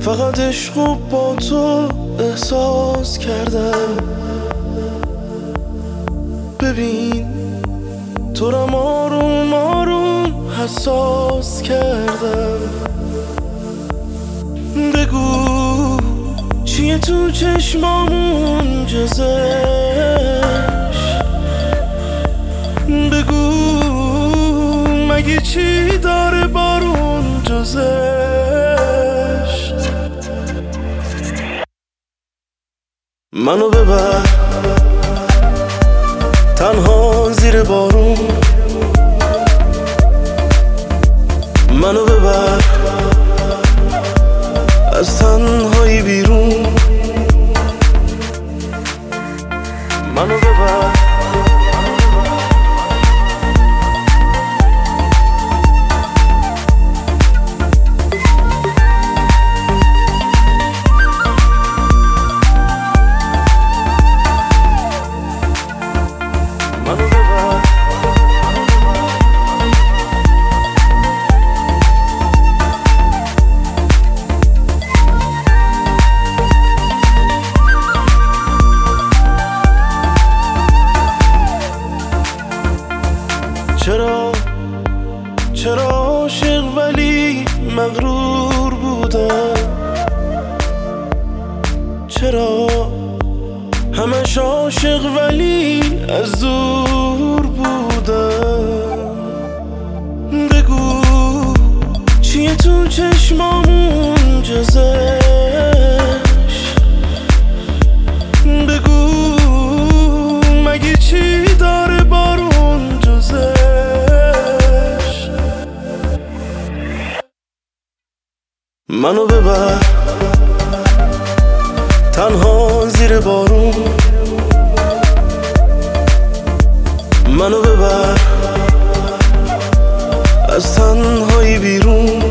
فقط عشق با تو احساس کردم. ببین تو آروم آروم حساس کردم. بگو چیه تو چشمامون جزش؟ بگو مگه چی داره بارون جزش منو ببر. تنها زیر بارون. چرا عاشق ولی مغرور بودم؟ چرا همش عاشق ولی از دور بودم؟ بگو چیه تو چشمامون جزش منو ببر. تنها زیر بارون. منو ببر. از تنهایی بیرون.